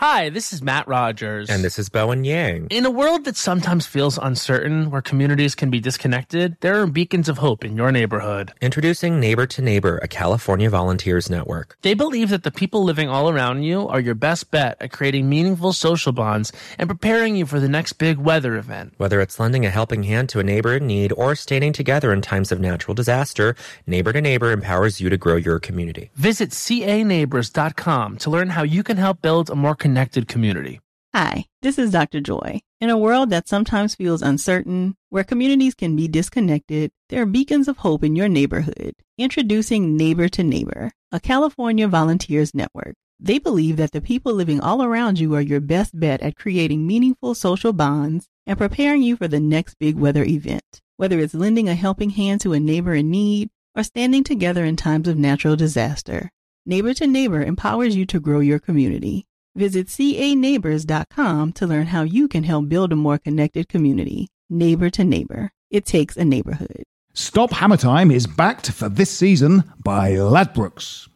Hi, this is Matt Rogers. And this is Bowen Yang. In a world that sometimes feels uncertain, where communities can be disconnected, there are beacons of hope in your neighborhood. Introducing Neighbor to Neighbor, a California volunteers network. They believe that the people living all around you are your best bet at creating meaningful social bonds and preparing you for the next big weather event. Whether it's lending a helping hand to a neighbor in need or standing together in times of natural disaster, Neighbor to Neighbor empowers you to grow your community. Visit caneighbors.com to learn how you can help build a more connected community. Hi, this is Dr. Joy. In a world that sometimes feels uncertain, where communities can be disconnected, there are beacons of hope in your neighborhood. Introducing Neighbor to Neighbor, a California volunteers network. They believe that the people living all around you are your best bet at creating meaningful social bonds and preparing you for the next big weather event. Whether it's lending a helping hand to a neighbor in need or standing together in times of natural disaster, Neighbor to Neighbor empowers you to grow your community. Visit caneighbors.com to learn how you can help build a more connected community. Neighbor to neighbor. It takes a neighborhood. Stop Hammer Time is backed for this season by Ladbrokes.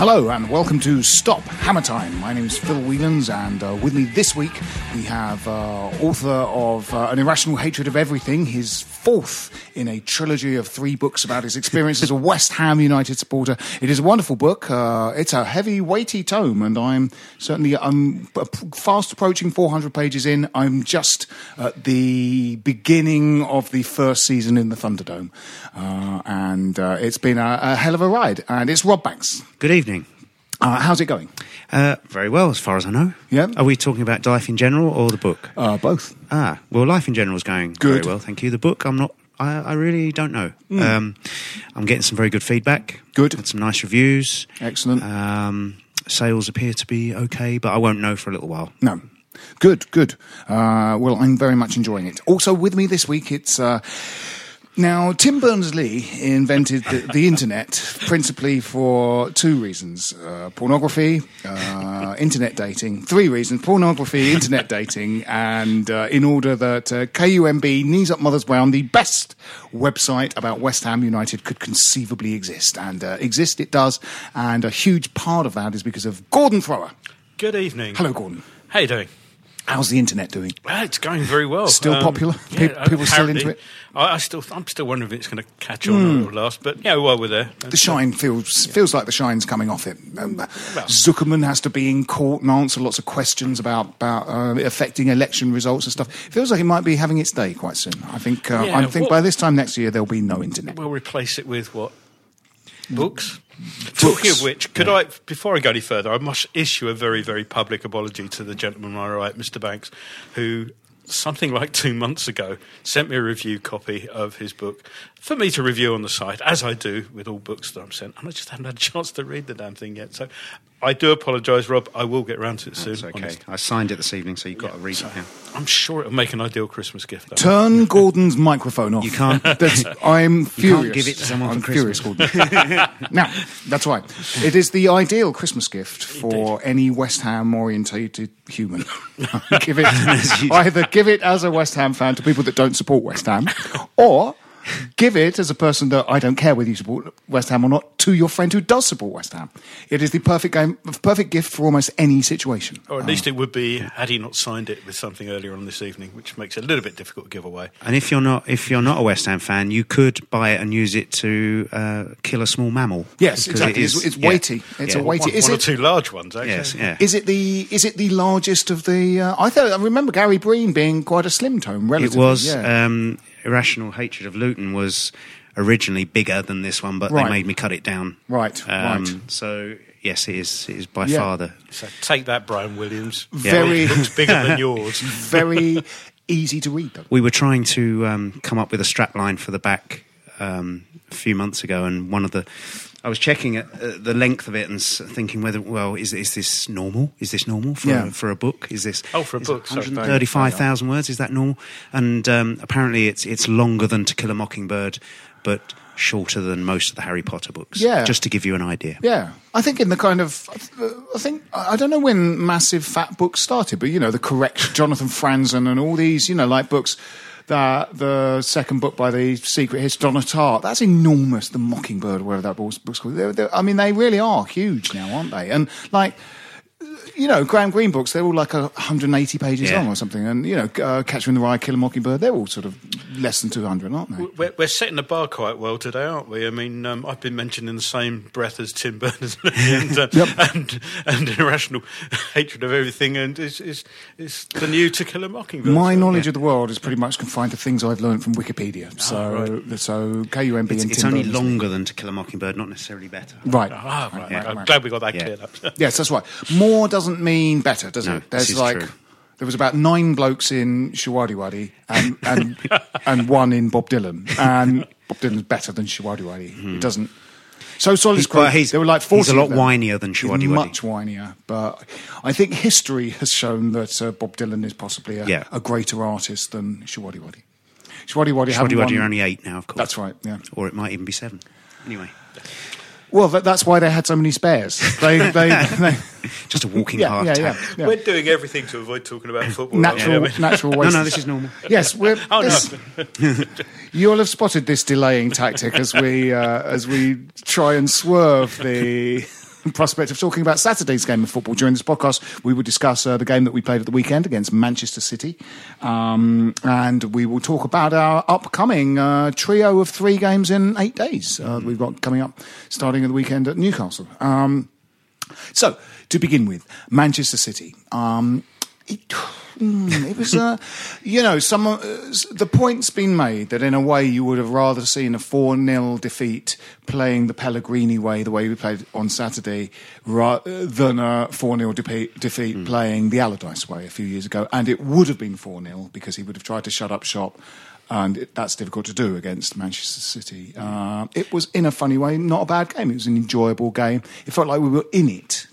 Hello and welcome to Stop Hammer Time. My name is Phil Whelans, and uh, with me this week we have uh, author of uh, An Irrational Hatred of Everything, his fourth in a trilogy of three books about his experience as a West Ham United supporter. It is a wonderful book. Uh, it's a heavy, weighty tome, and I'm certainly I'm fast approaching 400 pages in. I'm just at the beginning of the first season in the Thunderdome, uh, and uh, it's been a, a hell of a ride. And it's Rob Banks. Good evening. Uh, how's it going? Uh, very well, as far as I know. Yeah. Are we talking about life in general or the book? Uh, both. Ah, well, life in general is going Good. very well, thank you. The book, I'm not. I, I really don't know. Um, I'm getting some very good feedback. Good. Had some nice reviews. Excellent. Um, sales appear to be okay, but I won't know for a little while. No. Good, good. Uh, well, I'm very much enjoying it. Also, with me this week, it's. Now, Tim Berners Lee invented the, the internet principally for two reasons uh, pornography, uh, internet dating. Three reasons pornography, internet dating, and uh, in order that uh, KUMB, Knees Up Mothers Brown, the best website about West Ham United, could conceivably exist. And uh, exist it does, and a huge part of that is because of Gordon Thrower. Good evening. Hello, Gordon. How you doing? How's the internet doing? Well, it's going very well. Still popular? Pe- people still into it? I, I still, I'm still wondering if it's going to catch on or last. But yeah, while we're there, The shine feels feels like the shine's coming off it. Um, Zuckerman has to be in court and answer lots of questions about about uh, affecting election results and stuff. It feels like it might be having its day quite soon. I think uh, Yeah, I think by this time next year there'll be no internet. We'll replace it with what? Books. Talking of which, could I, before I go any further, I must issue a very, very public apology to the gentleman on my right, Mr. Banks, who something like two months ago sent me a review copy of his book for me to review on the site, as I do with all books that I'm sent, and I just haven't had a chance to read the damn thing yet. So I do apologise, Rob. I will get round to it soon. It's okay. honest. I signed it this evening, so you've got to read So it now. I'm sure it'll make an ideal Christmas gift. though. Turn Gordon's microphone off. You can't- That's, I'm furious. You can't give it to someone I'm for furious, Gordon. now, that's right. It is the ideal Christmas gift for any West Ham orientated human. give it either give it as a West Ham fan to people that don't support West Ham, or give it as a person that I don't care whether you support West Ham or not to your friend who does support West Ham. It is the perfect game, perfect gift for almost any situation. Or at least it would be had he not signed it with something earlier on this evening, which makes it a little bit difficult to give away. And if you're not if you're not a West Ham fan, you could buy it and use it to uh, kill a small mammal. Yes, exactly. it It's, is- it's yeah. weighty. It's Yeah. a weighty. One, is one or two large ones, actually. Yes, yeah. Is it the is it the largest of the? Uh, I thought I remember Gary Breen being quite a slim tome. Relatively. It was Yeah. um, irrational hatred of Luton was originally bigger than this one, but Right. they made me cut it down. Right, Um, right. So yes, it is. It is by Yeah. far the. So take that, Brian Williams. Very- It looks bigger than yours. Very easy to read, though. We were trying to um, come up with a strap line for the back um, a few months ago, and one of the. I was checking at, uh, the length of it and s- thinking whether, well, is is this normal? Is this normal for Yeah. a, for a book? Is this Oh, for a book, 135,000 words? Is that normal? And um, apparently, it's it's longer than To Kill a Mockingbird, but shorter than most of the Harry Potter books. Yeah. just to give you an idea. Yeah, I think in the kind of, I think I don't know when massive fat books started, but you know the correct Jonathan Franzen and all these, you know, like books. That the second book by the Secret History, Donna Tartt, that's enormous. The Mockingbird, whatever that book's called. They're, they're, I mean, they really are huge now, aren't they? And like, you know, Graham Greene books, they're all like a 180 pages Yeah. long or something. And you know, uh, Catcher in the Rye, Kill a Mockingbird, they're all sort of less than 200, aren't they? We're, we're setting the bar quite well today, aren't we? I mean, um, I've been mentioned in the same breath as Tim Berners-Lee and, uh, Yep. and and irrational hatred of everything, and is is is the new To Kill a Mockingbird. My So- knowledge of the world is pretty much confined to things I've learned from Wikipedia. So, so KUMB It's, and it's Tim only Berners-Lee. longer than To Kill a Mockingbird, not necessarily better. Right. Ah, right. right, I'm glad we got that Yeah. cleared up. Yes, that's right. More doesn't mean better, does No, it? this There's is like true. there was about nine blokes in Showaddywaddy and and and one in Bob Dylan, and Bob Dylan's better than Showaddywaddy. It doesn't. So Solid Hmm. He's quite- he's- there were like 40 he's a lot of them. whinier than He's Showaddywaddy. Much whinier, but I think history has shown that uh, Bob Dylan is possibly a, Yeah. a greater artist than Showaddywaddy. Showaddywaddy haven't Shoddy won- Waddy are only eight now, of course. That's right. Yeah. Or it might even be seven. Anyway, Well, that, that's why they had so many spares. They, they, they just a walking yeah, heart yeah, yeah, yeah. We're doing everything to avoid talking about football. Natural, aren't we? I natural waste. no, no, this is normal. Yes, we're. Oh, no. You'll have spotted this delaying tactic as we uh, as we try and swerve the prospect of talking about Saturday's game of football. During this podcast, we will discuss uh, the game that we played at the weekend against Manchester City, um, and we will talk about our upcoming uh, trio of three games in eight days. Uh, we've got coming up starting at the weekend at Newcastle. Um, so, to begin with, Manchester City. Um, it, mm, it was, uh, you know, some uh, the point's been made that in a way you would have rather seen a 4 0 defeat playing the Pellegrini way, the way we played on Saturday, ra- than a 4 0 defeat, defeat playing the Allardyce way a few years ago. And it would have been 4 0 because he would have tried to shut up shop. And it, that's difficult to do against Manchester City. Uh, it was, in a funny way, not a bad game. It was an enjoyable game. It felt like we were in it.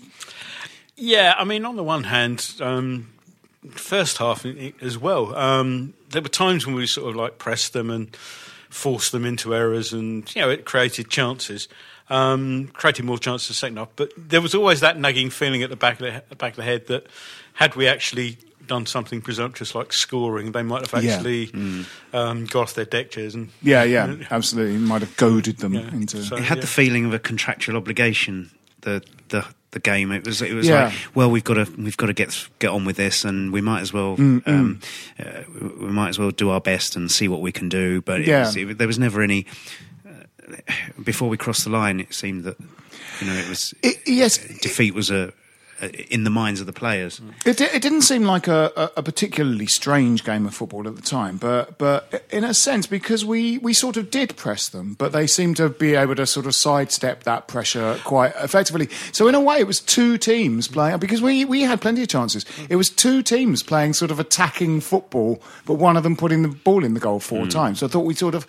Yeah, I mean, on the one hand, um, first half i- i- as well, um, there were times when we sort of like pressed them and forced them into errors, and you know, it created chances, um, created more chances second half. But there was always that nagging feeling at the back of the, he- back of the head that had we actually done something presumptuous like scoring, they might have Yeah. actually um, got off their deck chairs and Yeah, yeah, absolutely. It might have goaded them Yeah. into. So- It had yeah. the feeling of a contractual obligation. The the the game. It was it was Yeah. like, well, we've got to we've got to get get on with this, and we might as well Mm, um, uh, we might as well do our best and see what we can do. But Yeah. was, it, there was never any. Uh, before we crossed the line, it seemed that you know it was It- yes, defeat was a Uh, in the minds of the players. Mm. It, di- it didn't seem like a, a, a particularly strange game of football at the time, but but in a sense, because we, we sort of did press them, but they seemed to be able to sort of sidestep that pressure quite effectively. So in a way, it was two teams playing because we, we had plenty of chances. It was two teams playing sort of attacking football, but one of them putting the ball in the goal four mm. times. So I thought we sort of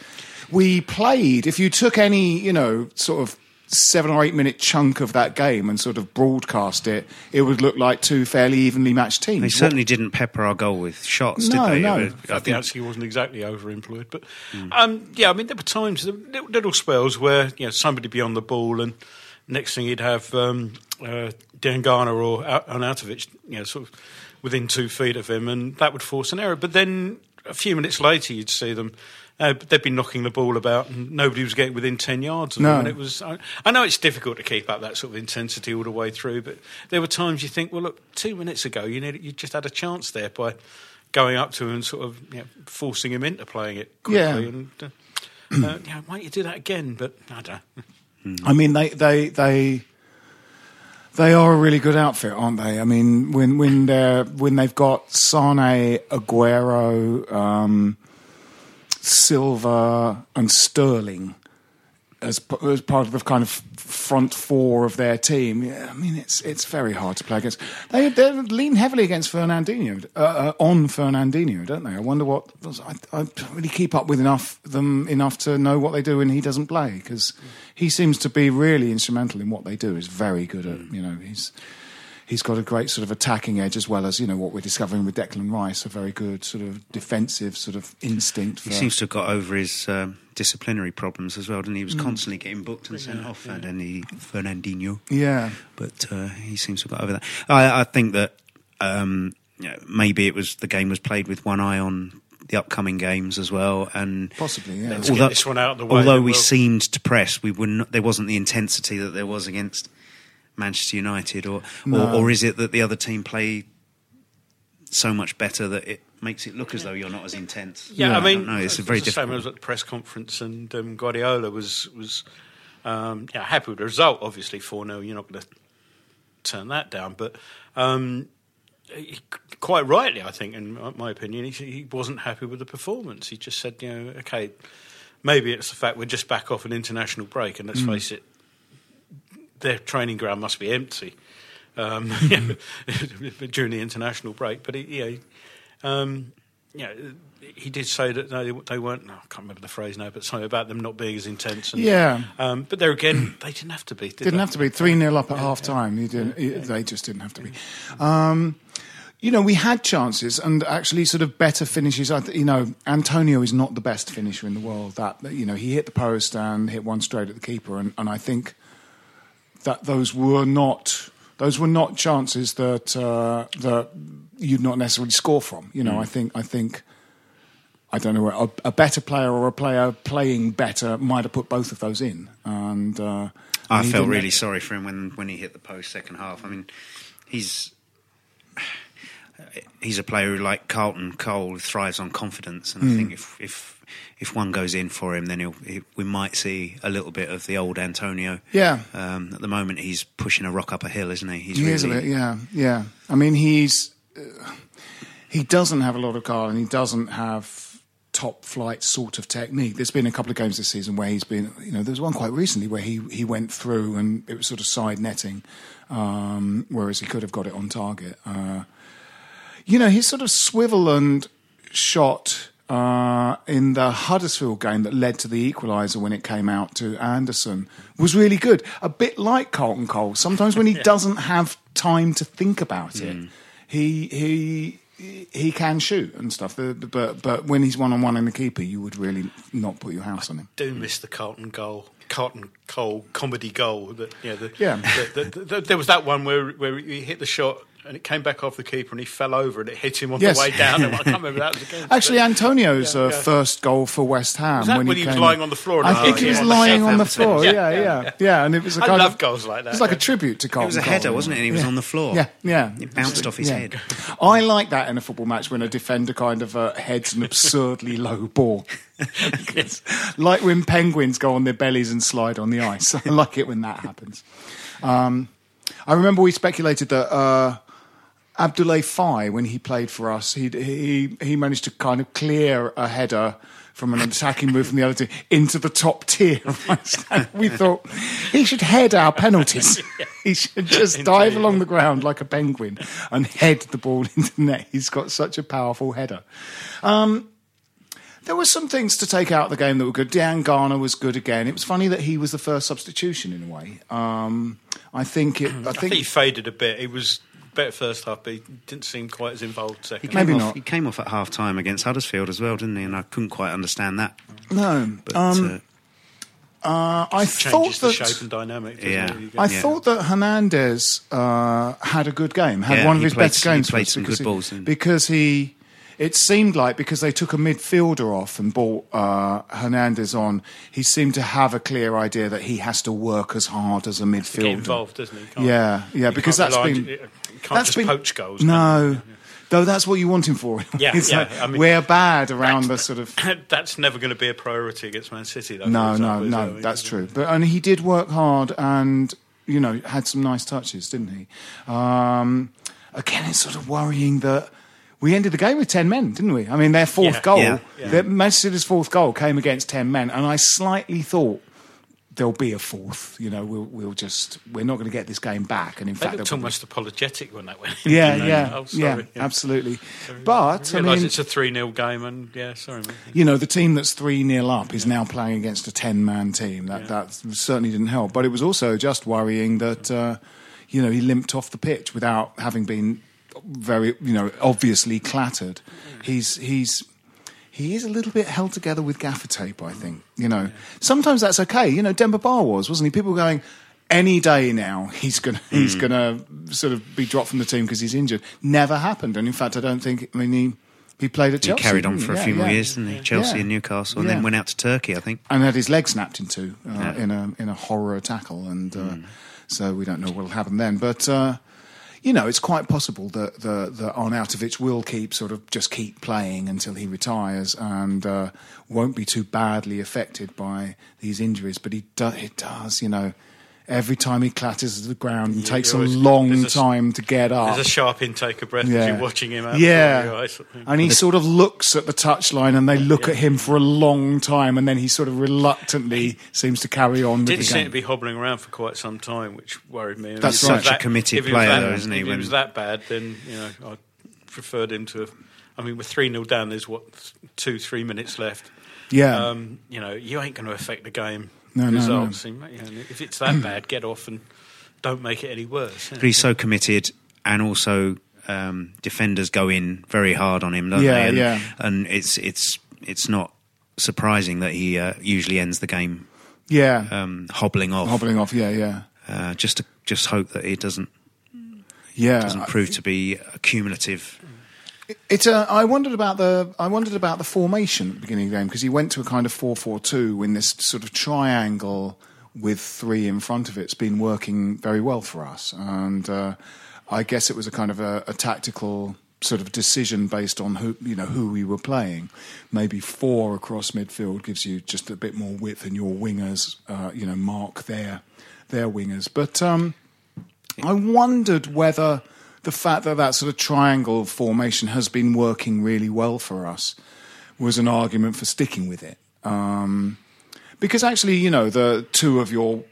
we played. If you took any, you know, sort of seven or eight minute chunk of that game and sort of broadcast it, it would look like two fairly evenly matched teams. They What- certainly didn't pepper our goal with shots, No, did they? no. I I think think actually wasn't exactly overemployed, but um, yeah, I mean there were times, little, little spells where you know somebody be on the ball, and next thing you'd have um, uh, Diangana or Ar- Arnautovic, you know, sort of within two feet of him, and that would force an error. But then a few minutes later, you'd see them. Uh, they'd been knocking the ball about, and nobody was getting within ten yards of No. them. And it was. I, I know it's difficult to keep up that sort of intensity all the way through, but there were times you think, well, look, two minutes ago, you need, you just had a chance there by going up to him and sort of you know, forcing him into playing it quickly. Yeah. And, uh, uh, you know, why don't you do that again? But I don't. I mean, they they they they are a really good outfit, aren't they? I mean, when when they're when they've got Sane, Aguero, um, Silva, and Sterling. as, as part of the kind of front four of their team. Yeah, I mean, it's it's very hard to play against. They they lean heavily against Fernandinho uh, uh, on Fernandinho, don't they? I wonder what I, I don't really keep up with enough them enough to know what they do when he doesn't play because he seems to be really instrumental in what they do. He's very good at you know he's. He's got a great sort of attacking edge as well as you know what we're discovering with Declan Rice, a very good sort of defensive sort of instinct. For, He seems to have got over his um, disciplinary problems as well, didn't he? He Mm. was constantly getting booked and sent off, And then he Fernandinho. yeah, But uh, he seems to have got over that. I, I think that um, you know, maybe it was the game was played with one eye on the upcoming games as well, and possibly. Yeah, Let's get this one out of the way, although we we'll- seemed to press, we were not, there wasn't the intensity that there was against Manchester United, or, No. or or is it that the other team play so much better that it makes it look as though you're not as intense? Yeah, I mean, no, it's a very the same difficult. as at the press conference, and um, Guardiola was was um, yeah, happy with the result. Obviously, four 0 You're not going to turn that down, but um, he, quite rightly, I think, in my- my opinion, he, he wasn't happy with the performance. He just said, you know, okay, maybe it's the fact we're just back off an international break, and let's face it, their training ground must be empty. Um, during the international break, but you know, um, you know, he did say that they, they weren't. No, I can't remember the phrase now, but something about them not being as intense. And, Yeah. Um, but there again, they didn't have to be. Did didn't they? have to be three 0 up at half time. You didn't. They just didn't have to be. Um, you know, we had chances and actually sort of better finishes. You know, Antonio is not the best finisher in the world. That you know, he hit the post and hit one straight at the keeper, and, and I think that those were not those were not chances that uh, that you'd not necessarily score from. You know, I think I think. I don't know, a, a better player or a player playing better might have put both of those in. And uh, I felt really sorry for him when, when he hit the post second half. I mean, he's he's a player who, like Carlton Cole, thrives on confidence, and I Hmm. think if if if one goes in for him, then he'll, he, we might see a little bit of the old Antonio. Yeah. Um, at the moment, he's pushing a rock up a hill, isn't he? He's He really, is a bit, yeah, yeah. I mean, he's uh, he doesn't have a lot of car, and he doesn't have top flight sort of technique. There's been a couple of games this season where he's been, you know, there was one quite recently where he he went through and it was sort of side netting, um, whereas he could have got it on target. Uh, you know, his sort of swivel and shot uh, in the Huddersfield game that led to the equaliser when it came out to Anderson was really good. A bit like Carlton Cole. Sometimes when he doesn't have time to think about it, he he he can shoot and stuff. But but when he's one on one in the keeper, you would really not put your house on him. do miss the Carlton goal, Carlton Cole comedy goal. That yeah, the, Yeah. The, the, there was that one where where he hit the shot and it came back off the keeper and he fell over and it hit him on Yes. the way down. I can't remember that was against. Actually, Antonio's Yeah, uh, yeah. first goal for West Ham Was that when, when he was came- lying on the floor I think he was lying on the floor. Yeah, Yeah, yeah. And it was a I kind love of goals like that, It's like a tribute to It was a Cole, header, wasn't it? And he was on the floor. Yeah, yeah. It bounced off his Yeah. head. I like that in a football match when a defender kind of uh, heads an absurdly low ball. It's like when penguins go on their bellies and slide on the ice. I like it when that happens. Um, I remember we speculated that uh, Abdoulaye Faye, when he played for us, he he he managed to kind of clear a header from an attacking move from the other team into the top tier. of my stand. we thought he should head our penalties. he should just dive along the ground like a penguin and head the ball into the net. He's got such a powerful header. Um, there were some things to take out of the game that were good. Diangana was good again. It was funny that he was the first substitution in a way. Um, I think it. I I think he faded a bit. He was better first half, but he didn't seem quite as involved He second. came Maybe off, not. He came off at half time against Huddersfield as well, didn't he? And I couldn't quite understand that. no. But um, uh, uh, I thought the that. shape and dynamic. Yeah. it? You get- I Yeah. thought that Hernandez uh, had a good game, had Yeah, one of his played- better games. for played some good he- balls, didn't because he. It seemed like because they took a midfielder off and brought uh, Hernandez on, he seemed to have a clear idea that he has to work as hard as a midfielder. get involved, doesn't he? Yeah, yeah, because that's rely been that's been poach goals. No, though that's what you want him for. Yeah, yeah, like, I mean, we're bad around the sort of. That's never going to be a priority against Man City, though. No, no, no, that's true. But and he did work hard, and you know had some nice touches, didn't he? Um, again, it's sort of worrying that. We ended the game with 10 men, didn't we? I mean, their fourth Yeah. goal, Yeah. their- Manchester City's fourth goal came against 10 men, and I slightly thought there'll be a fourth. You know, we'll we'll just we're not going to get this game back. And in They fact, looked they'll probably- almost apologetic when that went. in, yeah, you know? yeah, Oh, yeah, sorry. absolutely. But I realise mean, it's a three 0 game, and yeah, sorry, mate. you know, the team that's 3 0 up is now playing against a 10 man team. That, that certainly didn't help. But it was also just worrying that, uh, you know, he limped off the pitch without having been very, you know, obviously clattered. He's, he's, he is a little bit held together with gaffer tape, I think. You know, sometimes that's okay. You know, Demba Ba was, wasn't he? People going, any day now he's going to he's Hmm. to sort of be dropped from the team because he's injured. Never happened. And in fact, I don't think, I mean, he, he played at He carried on for a few Yeah, more years, didn't he? Chelsea Yeah. and Newcastle, and then went out to Turkey, I think. and had his leg snapped in two uh, in a in a horror tackle, and uh, so we don't know what will happen then. But uh, you know, it's quite possible that the that Arnautovic will keep sort of just keep playing until he retires, and uh, won't be too badly affected by these injuries. But he do, it does, you know. Every time he clatters to the ground, it Yeah, takes a always- long there's a s- time to get up. There's a sharp intake of breath as Yeah. you're watching him out yeah. eyes. sort of thing. And he sort of looks at the touchline and they look at him for a long time and then he sort of reluctantly seems to carry on with didn't seem game. to be hobbling around for quite some time, which worried me. And That's if right. it was Such a committed if it was player, that- though, isn't he, If when- it was that bad, then you know I preferred him to. have... I mean, with three 0 down, there's what two, three minutes left. Yeah. Um, you know, you ain't going to affect the game No, no, no. results. You know, if it's that bad, get off and don't make it any worse. But he's so committed, and also um, defenders go in very hard on him, don't Yeah, they? And, yeah. and it's it's it's not surprising that he uh, usually ends the game yeah. um, hobbling off. Hobbling off, yeah, yeah. Uh, just to just hope that it doesn't Yeah. doesn't prove to be accumulative. It's uh, I wondered about the I wondered about the formation at the beginning of the game because he went to a kind of 4-4-2 in this sort of triangle with three in front of it. It's been working very well for us, and uh, I guess it was a kind of a, a tactical sort of decision based on who you know who we were playing. Maybe four across midfield gives you just a bit more width, and your wingers, uh, you know, mark their their wingers. But um, I wondered whether the fact that that sort of triangle formation has been working really well for us was an argument for sticking with it. Um, because actually, you know, the two of your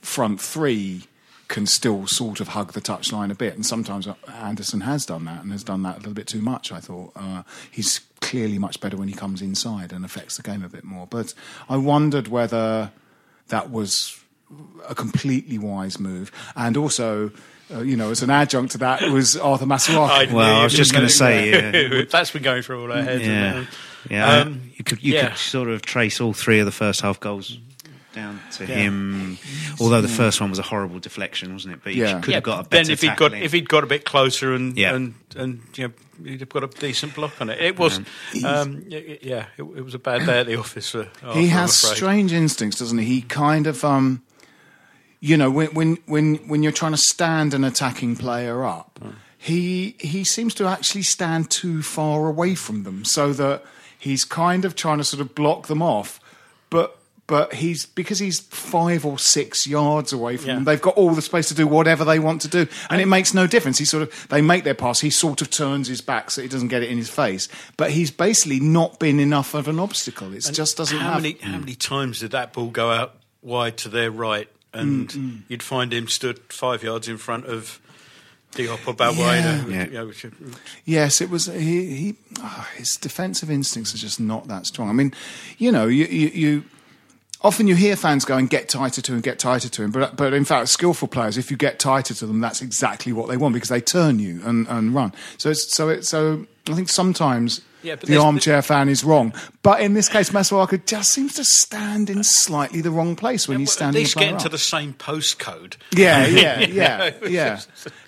front three can still sort of hug the touchline a bit, and sometimes Anderson has done that and has done that a little bit too much. I thought uh, he's clearly much better when he comes inside and affects the game a bit more. But I wondered whether that was a completely wise move, and also. Uh, you know, as an adjunct to that was Arthur Masuaku. Well, I was just going to say, yeah. that's been going through all our heads. Yeah, yeah. Um, you could you yeah. could sort of trace all three of the first half goals down to him. Although the first one was a horrible deflection, wasn't it? But he Yeah. could have got a then better if he'd got in. if he'd got a bit closer and Yeah. and and you know he'd have got a decent block on it. It was um, y- y- yeah, it, it was a bad day at the office. For Arthur, he I'm has afraid. strange instincts, doesn't he? He kind of, um, you know, when when when when you're trying to stand an attacking player up, hmm. he he seems to actually stand too far away from them, so that he's kind of trying to sort of block them off, but. But he's because he's five or six yards away from Yeah. them. They've got all the space to do whatever they want to do, and it makes no difference. He sort of they make their pass. He sort of turns his back so he doesn't get it in his face. But he's basically not been enough of an obstacle. It just doesn't how have. many how hmm. many times did that ball go out wide to their right, and Mm, you'd find him stood five yards in front of Diop or Balbuena. Yeah. you know, which- Yes, it was. He, he ah, his defensive instincts are just not that strong. I mean, you know, you, you, you often you hear fans going, "Get tighter to him, get tighter to him," but but in fact, skillful players, if you get tighter to them, that's exactly what they want because they turn you and, and run. So it's so it so I think sometimes. Yeah, but the armchair fan is wrong, but in this case, Masuaku just seems to stand in slightly the wrong place when he's Well, standing. At least getting to the same postcode. yeah, yeah, You yeah, know, yeah.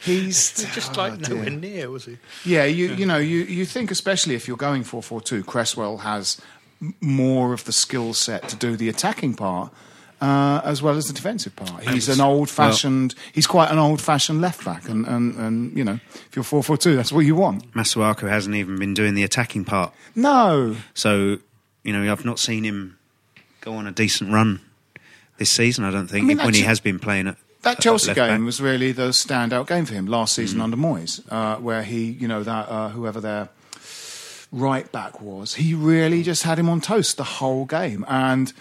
He's just oh, like dear. nowhere near, was he? Yeah, you you know you you think especially if you're going four four two, Cresswell has more of the skill set to do the attacking part. Uh, as well as the defensive part, he's an old-fashioned. he's quite an old-fashioned left back, and, and, and you know, if you're four four two, that's what you want. Masuaku hasn't even been doing the attacking part. No, So, you know, I've not seen him go on a decent run this season, I don't think, I mean, when he has been playing at that Chelsea game back. Mm. was really the standout game for him last season under Moyes, uh, where he, you know, that uh, whoever their right back was, he really just had him on toast the whole game, and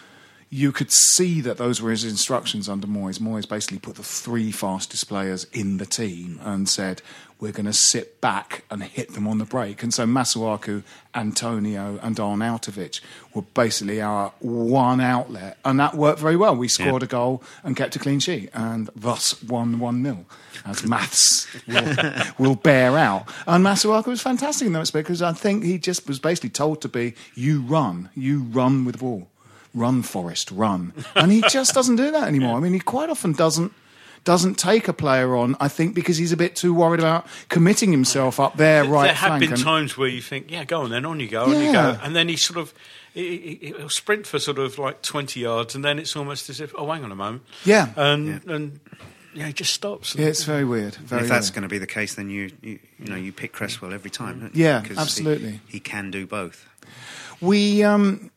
you could see that those were his instructions under Moyes. Moyes basically put the three fastest players in the team and said, we're going to sit back and hit them on the break. And so Masuaku, Antonio, and Arnautovic were basically our one outlet. And that worked very well. We scored Yeah. a goal and kept a clean sheet and thus won 1 0, as maths will, will bear out. And Masuaku was fantastic in that respect because I think he just was basically told to be, you run, you run with the ball. Run, Forest, run. And he just doesn't do that anymore. I mean, he quite often doesn't doesn't take a player on, I think, because he's a bit too worried about committing himself up there right there have flank. been and- times where you think, yeah, go on then, on you go, on you go, and then he sort of he, he, he'll sprint for sort of like twenty yards, and then it's almost as if, oh, hang on a moment, Yeah. and and yeah, he just stops. yeah, it's very weird. Very if that's weird. going to be the case, then you, you you know you pick Cresswell every time. Don't you? Yeah, Because he- absolutely. He, can do both. We, um,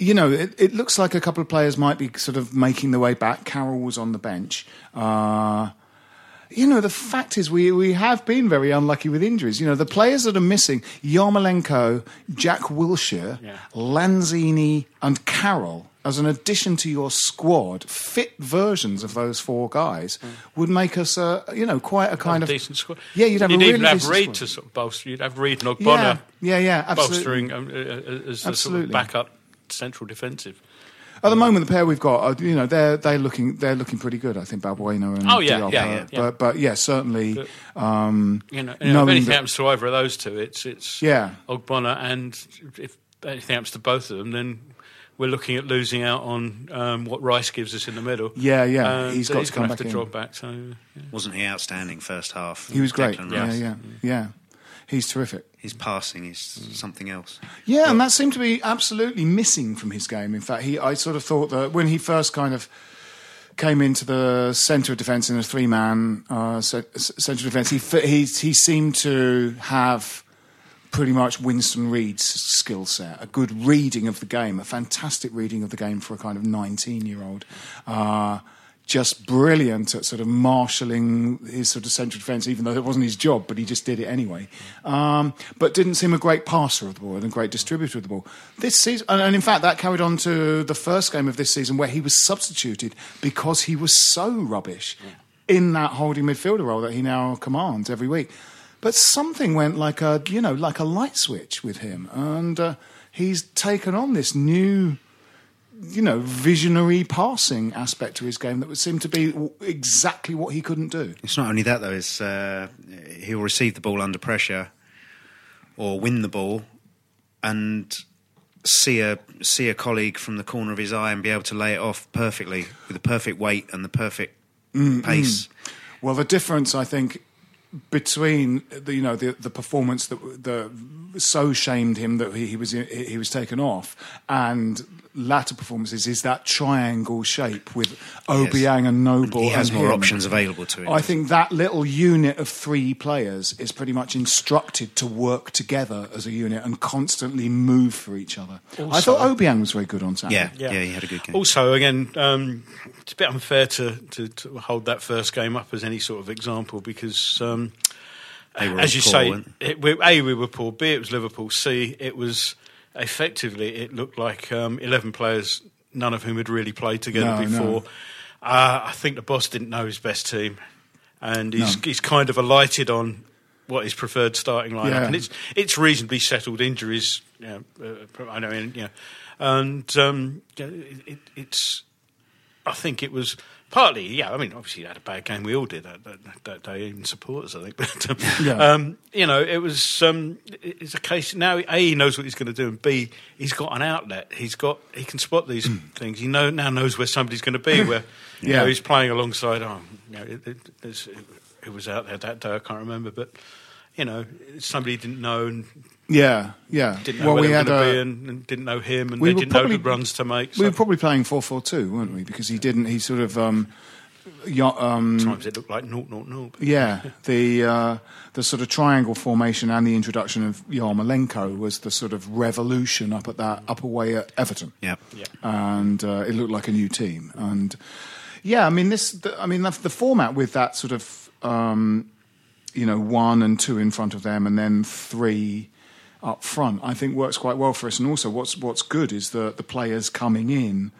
you know, it, it looks like a couple of players might be sort of making their way back. Carroll was on the bench. Uh, you know, the fact is, we, we have been very unlucky with injuries. You know, the players that are missing Yarmolenko, Jack Wilshere, Yeah. Lanzini, and Carroll, as an addition to your squad, fit versions of those four guys, would make us, uh, you know, quite a kind of. decent squad. Yeah, you'd have you'd a even really have Reid squad. to sort of bolster. You'd have Reid and Yeah, Ogbonna yeah, yeah, absolutely. bolstering um, uh, uh, as a sort of backup central defensive. At the moment, the pair we've got, are, you know, they're they're looking they're looking pretty good. I think Balbuena and Oh, yeah, Diop yeah, yeah, yeah. But but yeah, certainly. But- um, You know, you know, if anything that- happens to either of those two, it's it's Yeah. Ogbonna, and if anything happens to both of them, then we're looking at losing out on um, what Rice gives us in the middle. Yeah, yeah, And he's so got he's to come back to in. drop back. So yeah. Wasn't he outstanding first half? he was great. Declan Yeah, yeah, yeah. He's terrific. His passing is something else. Yeah, and that seemed to be absolutely missing from his game. In fact, he I sort of thought that when he first kind of came into the centre of defence in a three man uh, centre of defence, he, he he seemed to have pretty much Winston Reid's skill set, a good reading of the game, a fantastic reading of the game for a kind of 19 year old. Uh, just brilliant at sort of marshalling his sort of central defence, even though it wasn't his job, but he just did it anyway. Um, but didn't seem a great passer of the ball and a great distributor of the ball. This season, and, in fact, that carried on to the first game of this season where he was substituted because he was so rubbish in that holding midfielder role that he now commands every week. But something went like a, you know, like a light switch with him, and uh, he's taken on this new you know, visionary passing aspect to his game that would seem to be exactly what he couldn't do. It's not only that though; it's uh, he'll receive the ball under pressure, or win the ball, and see a see a colleague from the corner of his eye and be able to lay it off perfectly with the perfect weight and the perfect pace. Well, the difference, I think, between the, you know the the performance that the so shamed him that he, he was he was taken off and latter performances is that triangle shape with Obiang and Noble. He has and more him. options available to him. I think that little unit of three players is pretty much instructed to work together as a unit and constantly move for each other. I thought Obiang was very good on Saturday. yeah, yeah, he had a good game. Also, again, um, it's a bit unfair to, to, to hold that first game up as any sort of example because, um, They as you poor, say, weren't it, we, A, we were poor, B, it was Liverpool, C, it was effectively, it looked like um, 11 players, none of whom had really played together No, no. before. Uh, I think the boss didn't know his best team, and he's, No. he's kind of alighted on what his preferred starting lineup, Yeah. and it's it's reasonably settled. Injuries, you know, uh, I know, you know, and um, it, it's. I think it was partly, yeah. I mean, obviously, he had a bad game. We all did that, that, that day, even supporters, I think. But um, Yeah. um, you know, it was. Um, it- it's a case now. A, he knows what he's going to do, and B, he's got an outlet. He's got. He can spot these things. He know now knows where somebody's going to be. Where you know he's playing alongside. Oh, you know, it, it, who was out there that day? I can't remember, but you know, somebody didn't know and Yeah, yeah. didn't know well, where we they were had going to a, be and, and didn't know him, and we they were didn't know probably- the runs to make. we were probably playing 4-4-2, weren't we? Because he didn't. He sort of. Um, yeah, um, sometimes it looked like naught, naught, naught. Yeah, the uh, the sort of triangle formation and the introduction of Yarmolenko was the sort of revolution up at that up away at Everton. Yeah. Yeah. and uh, it looked like a new team. And yeah, I mean this. The, I mean the, the format with that sort of um, you know one and two in front of them, and then three up front. I think works quite well for us. And also, what's what's good is that the players coming in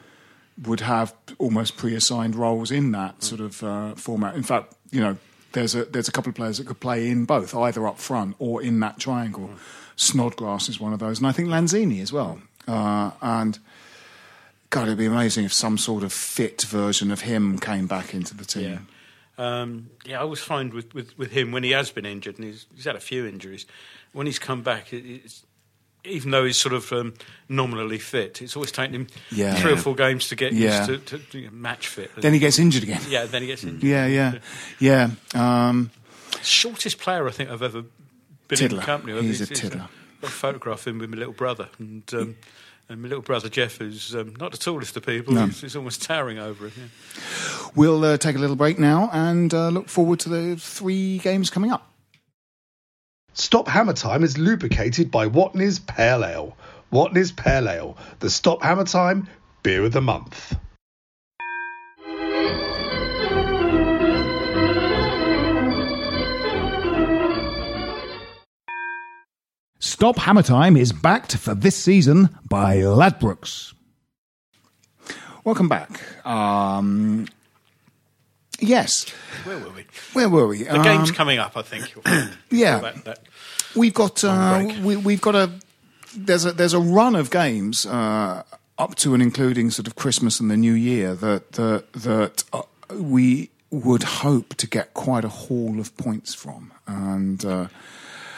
would have almost pre-assigned roles in that sort of uh, format. In fact, you know, there's a there's a couple of players that could play in both, either up front or in that triangle. Snodgrass is one of those, and I think Lanzini as well. Uh, and God, it'd be amazing if some sort of fit version of him came back into the team. Yeah. Um, yeah, I always find with, with, with him when he has been injured, and he's, he's had a few injuries, when he's come back, it's, even though he's sort of um, nominally fit, it's always taken him Yeah. three or four games to get Yeah. used to, to, to match fit. Then he gets injured again. yeah, then he gets injured. Yeah, yeah, yeah. Um, Shortest player I think I've ever been in Tiddler. the company. He's a It's- it's tiddler. I've got a photograph of him with my little brother, and um, and my little brother Jeff, who's um, not the tallest of people, No. he's, he's almost towering over him. Yeah. we'll uh, take a little break now and uh, look forward to the three games coming up. Stop Hammer Time is lubricated by Watney's Pale Ale. Watney's Pale Ale, the Stop Hammer Time beer of the month. Stop Hammer Time is backed for this season by Ladbrokes. Welcome back. Um, yes, Where were we? where were we? The game's coming up, I think. yeah. That- that- We've got uh, we, we've got a there's a there's a run of games uh, up to and including sort of Christmas and the New Year that that that uh, we would hope to get quite a haul of points from, and uh,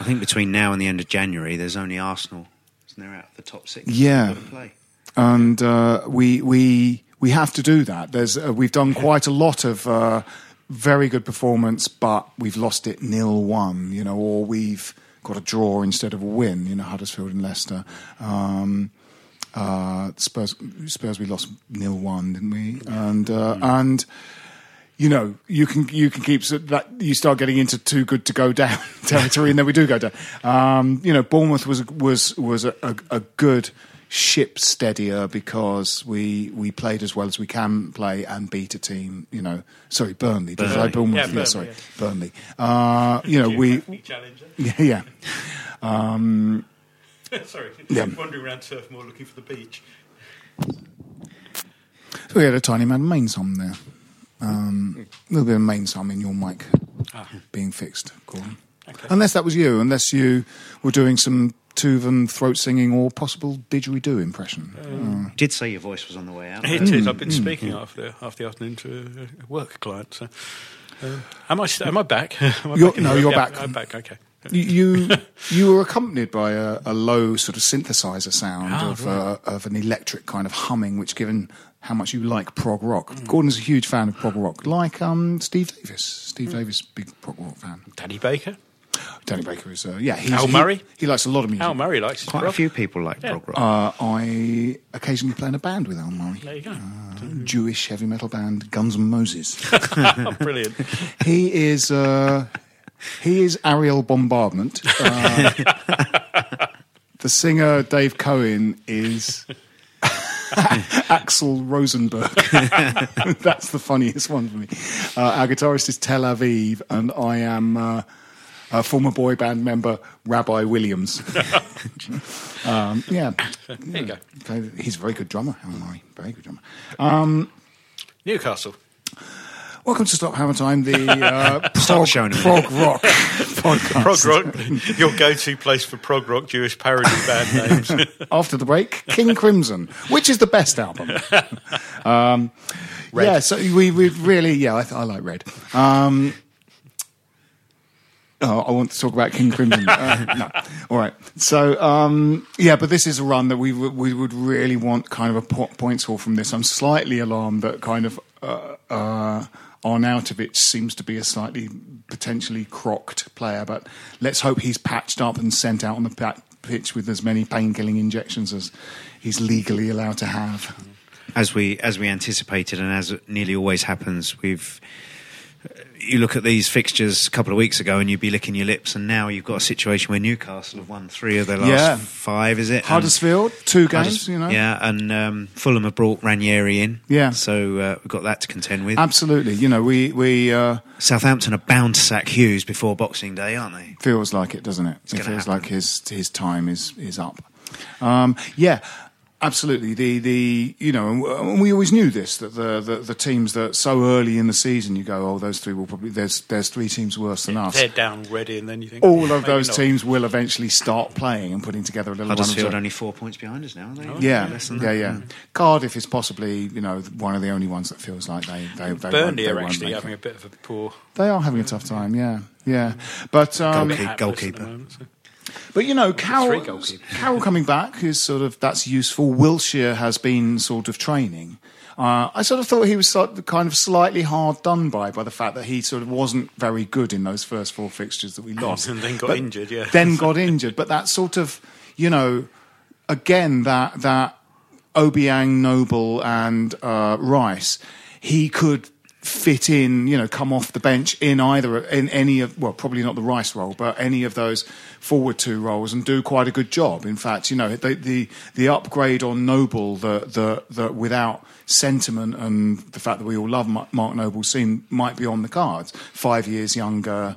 I think between now and the end of January, there's only Arsenal. Isn't there out of the top six? Yeah. Play. and uh, we we we have to do that. There's uh, we've done quite a lot of uh, very good performance, but we've lost it nil one, you know, or we've got a draw instead of a win. You know, Huddersfield and Leicester. Um, uh, Spurs Spurs we lost nil one, didn't we? And uh, and you know, you can you can keep so that you start getting into too good to go down territory, and then we do go down. Um, you know, Bournemouth was was was a, a, a good ship steadier because we we played as well as we can play and beat a team. You know, sorry, Burnley. Did I Bournemouth? Yeah, Yeah, Burnley, sorry, yeah. Burnley. Uh, you know, we Challenger. yeah yeah. Um, Sorry, Yeah. wandering around Turf Moor looking for the beach. So we had a tiny man of mains hum there. Um, a little bit of mains hum in your mic ah. being fixed, Gordon. Unless that was you, unless you were doing some Tuvan throat singing or possible didgeridoo impression. Um, uh, you did say your voice was on the way out. It is. Mm. I've been mm. speaking after after the afternoon to a work client. So, um, am I st- am I back? Am I You're- back no, the- you're yeah, back. I'm back. Okay. You you, you were accompanied by a, a low sort of synthesizer sound Ah, of, uh, of an electric kind of humming, which, given how much you like prog rock, Gordon's a huge fan of prog rock, like um, Steve Davis. Steve Davis, big prog rock fan. Danny Baker. Danny Baker is, uh, yeah. He's, Al Murray? He, likes a lot of music. Al Murray likes his Quite a few people like prog rock. Uh, I occasionally play in a band with Al Murray. There you go. Jewish heavy metal band Guns and Moses. Oh, brilliant. he is uh, he is Ariel Bombardment. Uh, the singer Dave Cohen is Axel Rosenberg. That's the funniest one for me. Uh, our guitarist is Tel Aviv, and I am. Uh, a former boy band member, Rabbi Williams. um, yeah, There you go. he's a very good drummer, Al Murray. Very good drummer. Newcastle. Welcome to Stop Hammer Time, the uh, prog, prog rock podcast. Prog rock. Your go-to place for prog rock Jewish parody band names. After the break, King Crimson, which is the best album. Um, yeah, so we we really yeah, I, th- I like Red. Um, oh, I want to talk about King Crimson. Uh, no, all right. So um, yeah, but this is a run that we would we would really want kind of a po- points haul from this. I'm slightly alarmed that kind of. Uh, uh, Arnautovic seems to be a slightly potentially crocked player, but let's hope he's patched up and sent out on the pitch with as many pain-killing injections as he's legally allowed to have. as we as we anticipated, and as nearly always happens, we've. You look at these fixtures a couple of weeks ago, and you'd be licking your lips, and now you've got a situation where Newcastle have won three of their last Yeah. five. Is it And- Huddersfield, two games, Hudders- you know. Yeah, and um, Fulham have brought Ranieri in. Yeah. so uh, we've got that to contend with. Absolutely. You know, we we uh, Southampton are bound to sack Hughes before Boxing Day, aren't they? feels like it, doesn't it? It feels happen. like his his time is is up. Um, yeah. Absolutely. The the you know, and we always knew this that the, the the teams that so early in the season you go, oh, those three will probably there's there's three teams worse than us. They're down already, and then you think All of those not. teams will eventually start playing and putting together a little. run of Huddersfield their- only four points behind us now, are they? Yeah, Less than yeah, that. yeah. Cardiff is possibly, you know, one of the only ones that feels like they they, they won't, Burnley they are won't actually having it. a bit of a poor They are having a tough time. Yeah, yeah. But um, Goalkeeper. goalkeeper. The moment, so. But you know, Carroll. Carroll coming back is sort of that's useful. Wilshere has been sort of training. Uh, I sort of thought he was sort of kind of slightly hard done by by the fact that he sort of wasn't very good in those first four fixtures that we lost, And then got But injured, yeah. Then got injured, but that sort of, you know, again that that Obiang, Noble, and uh, Rice, he could fit in, you know, come off the bench in either in any of well, probably not the Rice role, but any of those forward two roles and do quite a good job. In fact, you know, the the, the upgrade on Noble, the the without sentiment and the fact that we all love Mark Noble seem might be on the cards. Five years younger,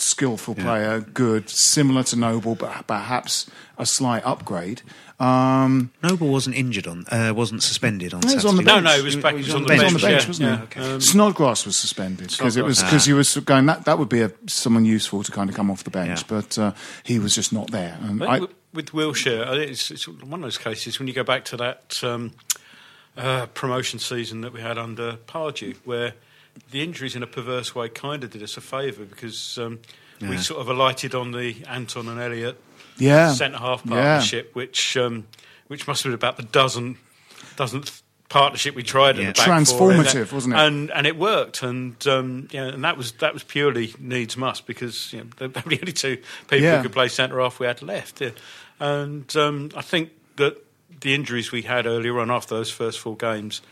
skillful player, good, similar to Noble, but perhaps a slight upgrade. Um, Noble wasn't injured on, uh, wasn't suspended on No, he was on the No, bench. no, he was back. He was on the he was bench. on the bench, yeah, wasn't yeah. he? Okay. Um, Snodgrass was suspended because it was because he was going that that would be a, someone useful to kind of come off the bench, Yeah. but uh, he was just not there. And I I, with- with Wilshere, it's, it's one of those cases when you go back to that um, uh, promotion season that we had under Pardew, where the injuries in a perverse way kind of did us a favour because um, we sort of alighted on the Anton and Elliott yeah, centre half Yeah. partnership, which um, which must have been about the dozen dozenth partnership we tried Yeah. at the back Transformative, that- wasn't it? And and it worked, and um, yeah, and that was that was purely needs must because you know, they were the only two people Yeah. who could play centre half we had left, yeah. and um, I think that the injuries we had earlier on after those first four games.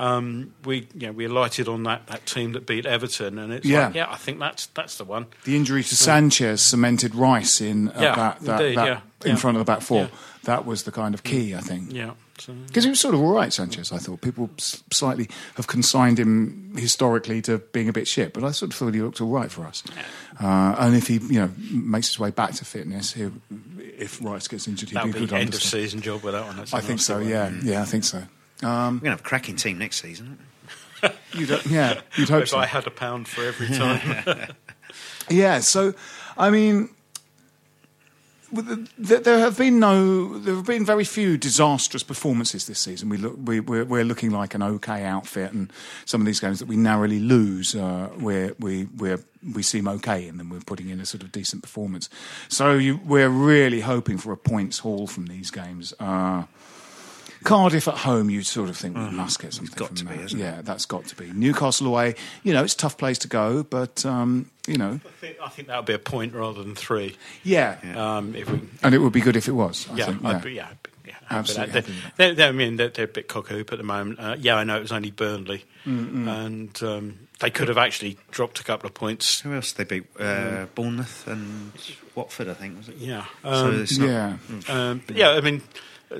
Um, we, you know, we alighted on that, that team that beat Everton, and it's Yeah. like, yeah, I think that's that's the one. the injury to Sanchez cemented Rice in uh, Yeah, that, that, indeed, that yeah, in yeah. front of the back four. That was the kind of key, I think. Yeah, so, Because he was sort of all right, Sanchez. I thought people slightly have consigned him historically to being a bit shit, but I sort of thought he looked all right for us. Uh, and if he, you know, makes his way back to fitness, if Rice gets injured, he'd that'll be be good end of season job with that one. I think so. Yeah, yeah, I think so. We're going to have a cracking team next season. You don't, yeah, you'd hope If so. I had a pound for every time. Yeah, so I mean, with the- th- there have been no, there have been very few disastrous performances this season. We look, we, we're, we're looking like an okay outfit, and some of these games that we narrowly lose, uh, where we we're, we seem okay, and then we're putting in a sort of decent performance. So you, we're really hoping for a points haul from these games. Uh, Cardiff at home, you sort of think we must get something got from to be, that. hasn't it? yeah, that's got to be. Newcastle away, you know, it's a tough place to go, but um, you know, I think, I think that would be a point rather than three. yeah. Um, if we, And it would be good if it was. I yeah, think, I'd yeah. be, yeah, I'd be- yeah, Absolutely But happy. They're, they're, I mean, they're, they're a bit cockhoop at the moment. Uh, yeah, I know it was only Burnley, and um, they could have actually dropped a couple of points. Who else did they beat? Uh, Bournemouth and Watford, I think, was it? Yeah, So um, it's not- yeah. um, but yeah. I mean, uh,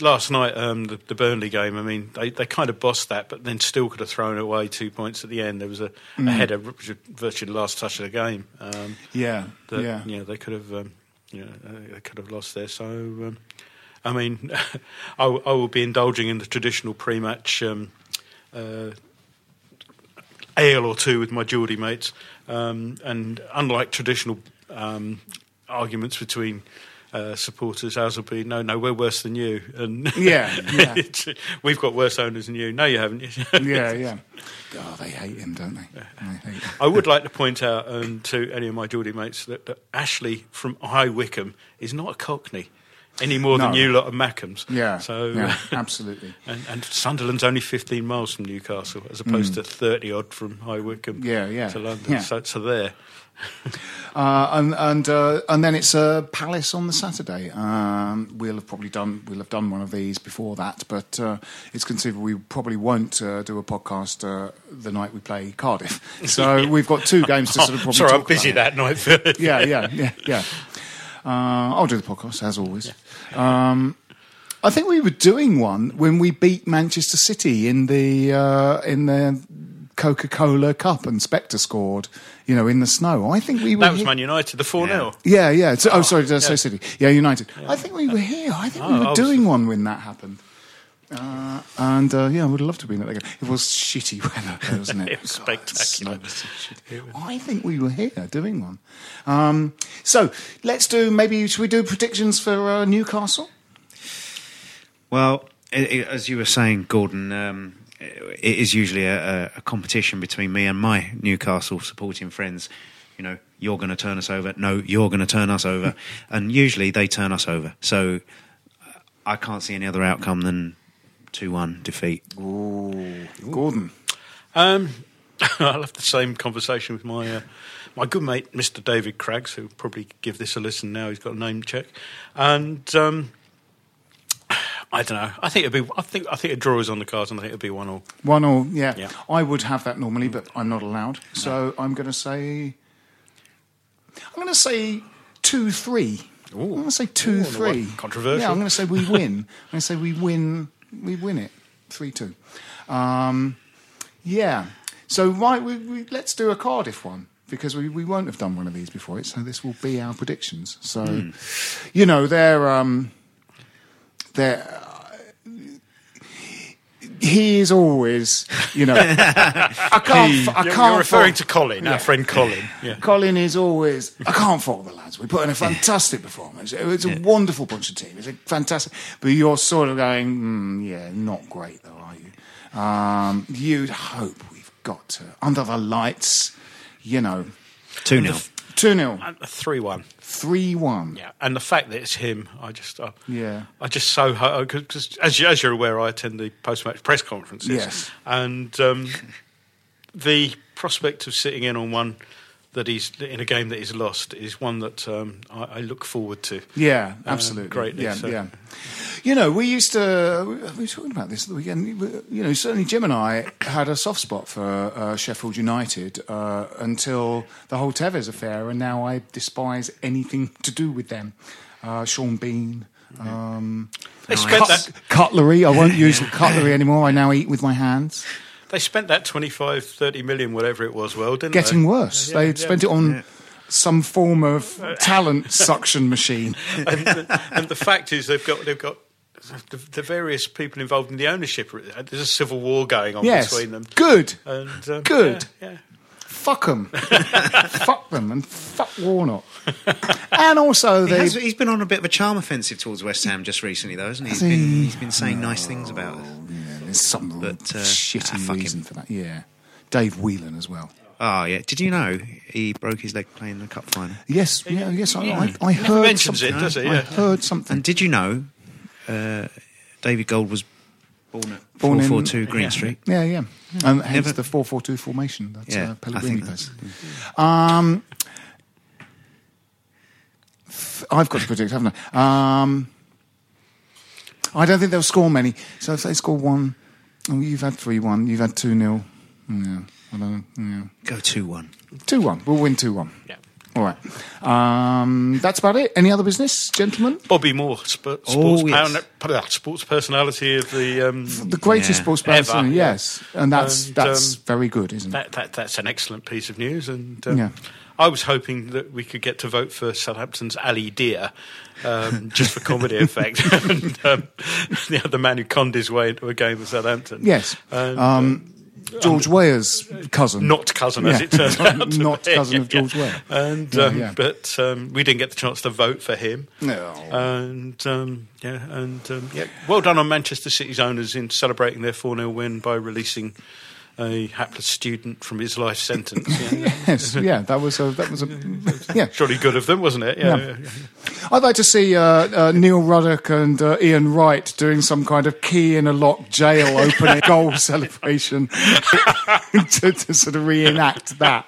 last night um, the, the Burnley game. I mean, they, they kind of bossed that, but then still could have thrown away two points at the end. There was a, a header, virtually the last touch of the game. Um, Yeah, that yeah. you know, they could have um, you know, uh, they could have lost there. So um, I mean, I, w- I will be indulging in the traditional pre-match um, uh, ale or two with my Geordie mates, um, and unlike traditional um, arguments between. Uh, supporters, ours will be no, no, we're worse than you, and Yeah, yeah. we've got worse owners than you. No, you haven't. yeah, yeah. Oh, they hate him, don't they? They him. I would like to point out um, to any of my Geordie mates that, that Ashley from High Wycombe is not a Cockney any more than you lot of Mackems. Yeah, So, yeah, absolutely. and, and Sunderland's only 15 miles from Newcastle as opposed to 30 odd from High Wycombe Mm. Yeah, yeah, to London. yeah. So, so there. Uh, and and uh, and then it's uh, Palace on the Saturday. Um, we'll have probably done we'll have done one of these before that, but uh, it's conceivable we probably won't uh, do a podcast uh, the night we play Cardiff. So we've got two games to sort of probably Sorry, I'm busy about. that night. Philip. yeah, yeah, yeah, yeah. Uh, I'll do the podcast as always. Um, I think we were doing one when we beat Manchester City in the uh, in the Coca Cola Cup and Spector scored, you know, in the snow. I think we were. That was here- Man United, the 4 0. Yeah, yeah. So, oh, sorry, did I say City? Yeah, United. I think we were here. I think we Oh, were I doing one when that happened. Uh, and uh, yeah, I would have loved to have been at that game. It was shitty weather, wasn't it? It was spectacular. God, so. I think we were here doing one. Um, so let's do maybe should we do predictions for uh, Newcastle? Well, i i as you were saying, Gordon, um, it is usually a, a, a competition between me and my Newcastle supporting friends. You know, you're going to turn us over. No, you're going to turn us over. and usually they turn us over. So I can't see any other outcome than 2 1 defeat. Ooh, Gordon. Um, I'll have the same conversation with my uh, my good mate, Mr. David Craggs, who'll probably give this a listen now. He's got a name check, and um, I don't know. I think it'd be. I think. I think a draw is on the cards, and I think it'd be one all. One all, yeah. Yeah. I would have that normally, but I'm not allowed. So I'm going to say. I'm going to say two three. I'm going to say two Ooh, three. Controversial. Yeah, I'm going to say we win. I'm going to say we win. We win it three two. Um, yeah. So right, we, we, let's do a Cardiff one because we, we won't have done one of these before it. So this will be our predictions. So Hmm. you know they're um, they're he is always, you know, I can't, I You're, can't. you're referring fault- to Colin, Yeah. our friend Colin. Yeah. Colin is always. I can't fault the lads. We put in a fantastic performance. It's a wonderful bunch of team. It's a fantastic. But you're sort of going, mm, yeah, not great though, are you? Um, you'd hope we've got to under the lights. You know, 2 0. Two 0 Three one. three one. Yeah, and the fact that it's him, I just, uh, Yeah. I just so because as, you, as you're aware, I attend the post-match press conferences. Yes. and um, the prospect of sitting in on one that he's in a game that he's lost is one that um, I, I look forward to. Yeah, Um, absolutely. greatly, Yeah, so- yeah. You know, we used to. We were talking about this at the weekend. You know, certainly Jim and I had a soft spot for uh, Sheffield United uh, until the whole Tevez affair, and now I despise anything to do with them. Uh, Sean Bean. Um, cut- that. cutlery. I won't use cutlery anymore. I now eat with my hands. They spent that 25, 30 million, whatever it was. Well, didn't Getting they? worse. Yeah, they yeah. spent it on some form of talent suction machine. and, the, and the fact is, they've got they've got the, the various people involved in the ownership. There's a civil war going on Yes. between them. Good. And, um, Good. Yeah, yeah. fuck them, fuck them, and fuck Warnock. And also, he has, he's been on a bit of a charm offensive towards West Ham just recently, though, hasn't he? He's Has he? been, he's been saying nice things about us. There's some But, uh, shitty ah, fuck reason him. for that. Yeah, Dave Whelan as well. Oh, yeah. Did you know he broke his leg playing the cup final? Yes, yeah, yes. I, I, I Never heard mentions something. it, does he? I Yeah. heard something. And did you know uh, David Gold was born at Born in- 442 Green yeah. Street? yeah, yeah. And hence Never- the four four two formation. That's Yeah, uh, I Pellegrini think plays. Um, th- I've got to predict, haven't I? Um, I don't think they'll score many. So if they score one, oh, you've had three one. You've had two 0 Yeah, I don't know. Yeah. Go 2 1. Two one. We'll win two one. Yeah. All right. Um, that's about it. Any other business, gentlemen? Bobby Moore, sp- sports, Oh, yes. pound- uh, sports personality of the. Um, The greatest Yeah. sports person, Ever, yes, and that's And, that's um, very good, isn't it? that, that that's an excellent piece of news, and um, Yeah. I was hoping that we could get to vote for Southampton's Ali Dia, um, just for comedy effect, and um, the other man who conned his way into a game with Southampton. Yes. And, um, George Weah's cousin, not cousin, as Yeah. it turns out. Not cousin of George Weah. And Yeah, um, yeah. but um, we didn't get the chance to vote for him. No. And um, yeah, and um, yeah, well done on Manchester City's owners in celebrating their 4 0 win by releasing a hapless student from his life sentence. Yeah. yes, yeah, that was a that was a yeah. Jolly good of them, wasn't it? Yeah, yeah. I'd like to see uh, uh, Neil Ruddock and uh, Ian Wright doing some kind of key in a lock jail opening goal celebration to, to sort of reenact that.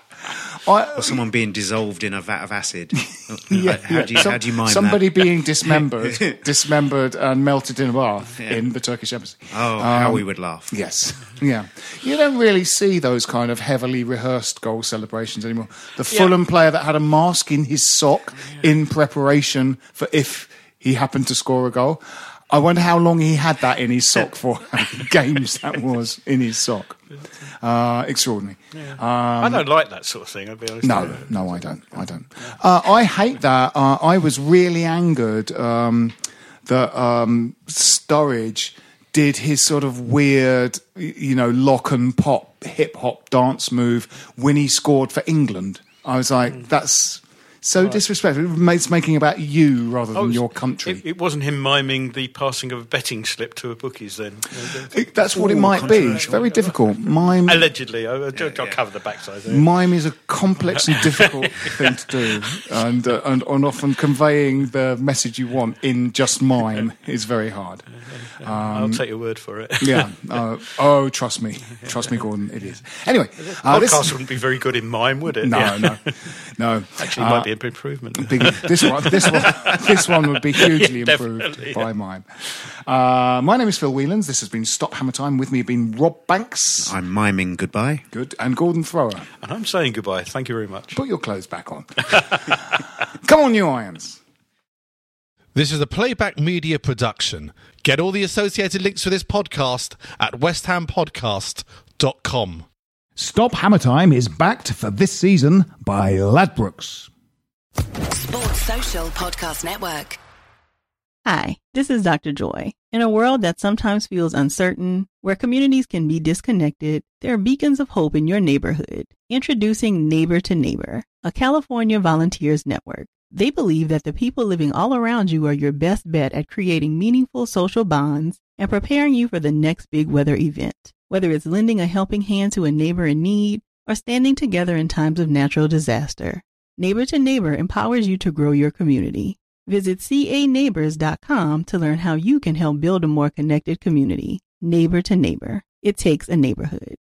I, Or someone being dissolved in a vat of acid. yeah, how, yeah. do you, Some- how do you mind that? somebody that? being dismembered, dismembered and melted in a bath Yeah. in the Turkish embassy. Oh, how Um, we would laugh. Yes, yeah. You don't really see those kind of heavily rehearsed goal celebrations anymore. The Fulham player that had a mask in his sock in preparation for if he happened to score a goal. I wonder how long he had that in his sock for. Games that was in his sock. Uh, extraordinary. I don't like that sort of thing. I'll be honest. No, no, I don't. I don't. Uh, I hate that. Uh, I was really angered um, that um, Sturridge did his sort of weird, you know, lock and pop hip hop dance move when he scored for England. I was like, that's so disrespectful. It's making about you rather Oh, than it's- your country. It, it wasn't him miming the passing of a betting slip to a bookies then. It- that's what it might be. It's very difficult. Mime, Allegedly. I, I'll, I'll cover the backside there. mime is a complex and difficult thing to do, and, uh, and and often conveying the message you want in just mime is very hard. I'll take your word for it. Yeah. Uh, oh, trust me, trust me, Gordon. It is. Anyway, uh, this, Podcast wouldn't be very good in mime, would it? no, Yeah. no, no. Actually, Uh, might be an improvement. Big, this one, this one, this one would be hugely Yeah, improved definitely, by mime. Uh, my name is Phil Whelans. This has been Stop Hammer Time. With me have been Rob Banks, I'm miming goodbye. good, and Gordon Thrower. And I'm saying goodbye. Thank you very much. Put your clothes back on. Come on, you irons. This is a playback media production. Get all the associated links for this podcast at westhampodcast.com. Stop Hammer Time is backed for this season by Ladbrokes. Sports Social Podcast Network. Hi, this is Dr. Joy. In a world that sometimes feels uncertain, where communities can be disconnected, there are beacons of hope in your neighborhood. Introducing Neighbor to Neighbor, a California volunteers network. They believe that the people living all around you are your best bet at creating meaningful social bonds and preparing you for the next big weather event. Whether it's lending a helping hand to a neighbor in need or standing together in times of natural disaster, Neighbor to Neighbor empowers you to grow your community. Visit caneighbors.com to learn how you can help build a more connected community. Neighbor to neighbor. It takes a neighborhood.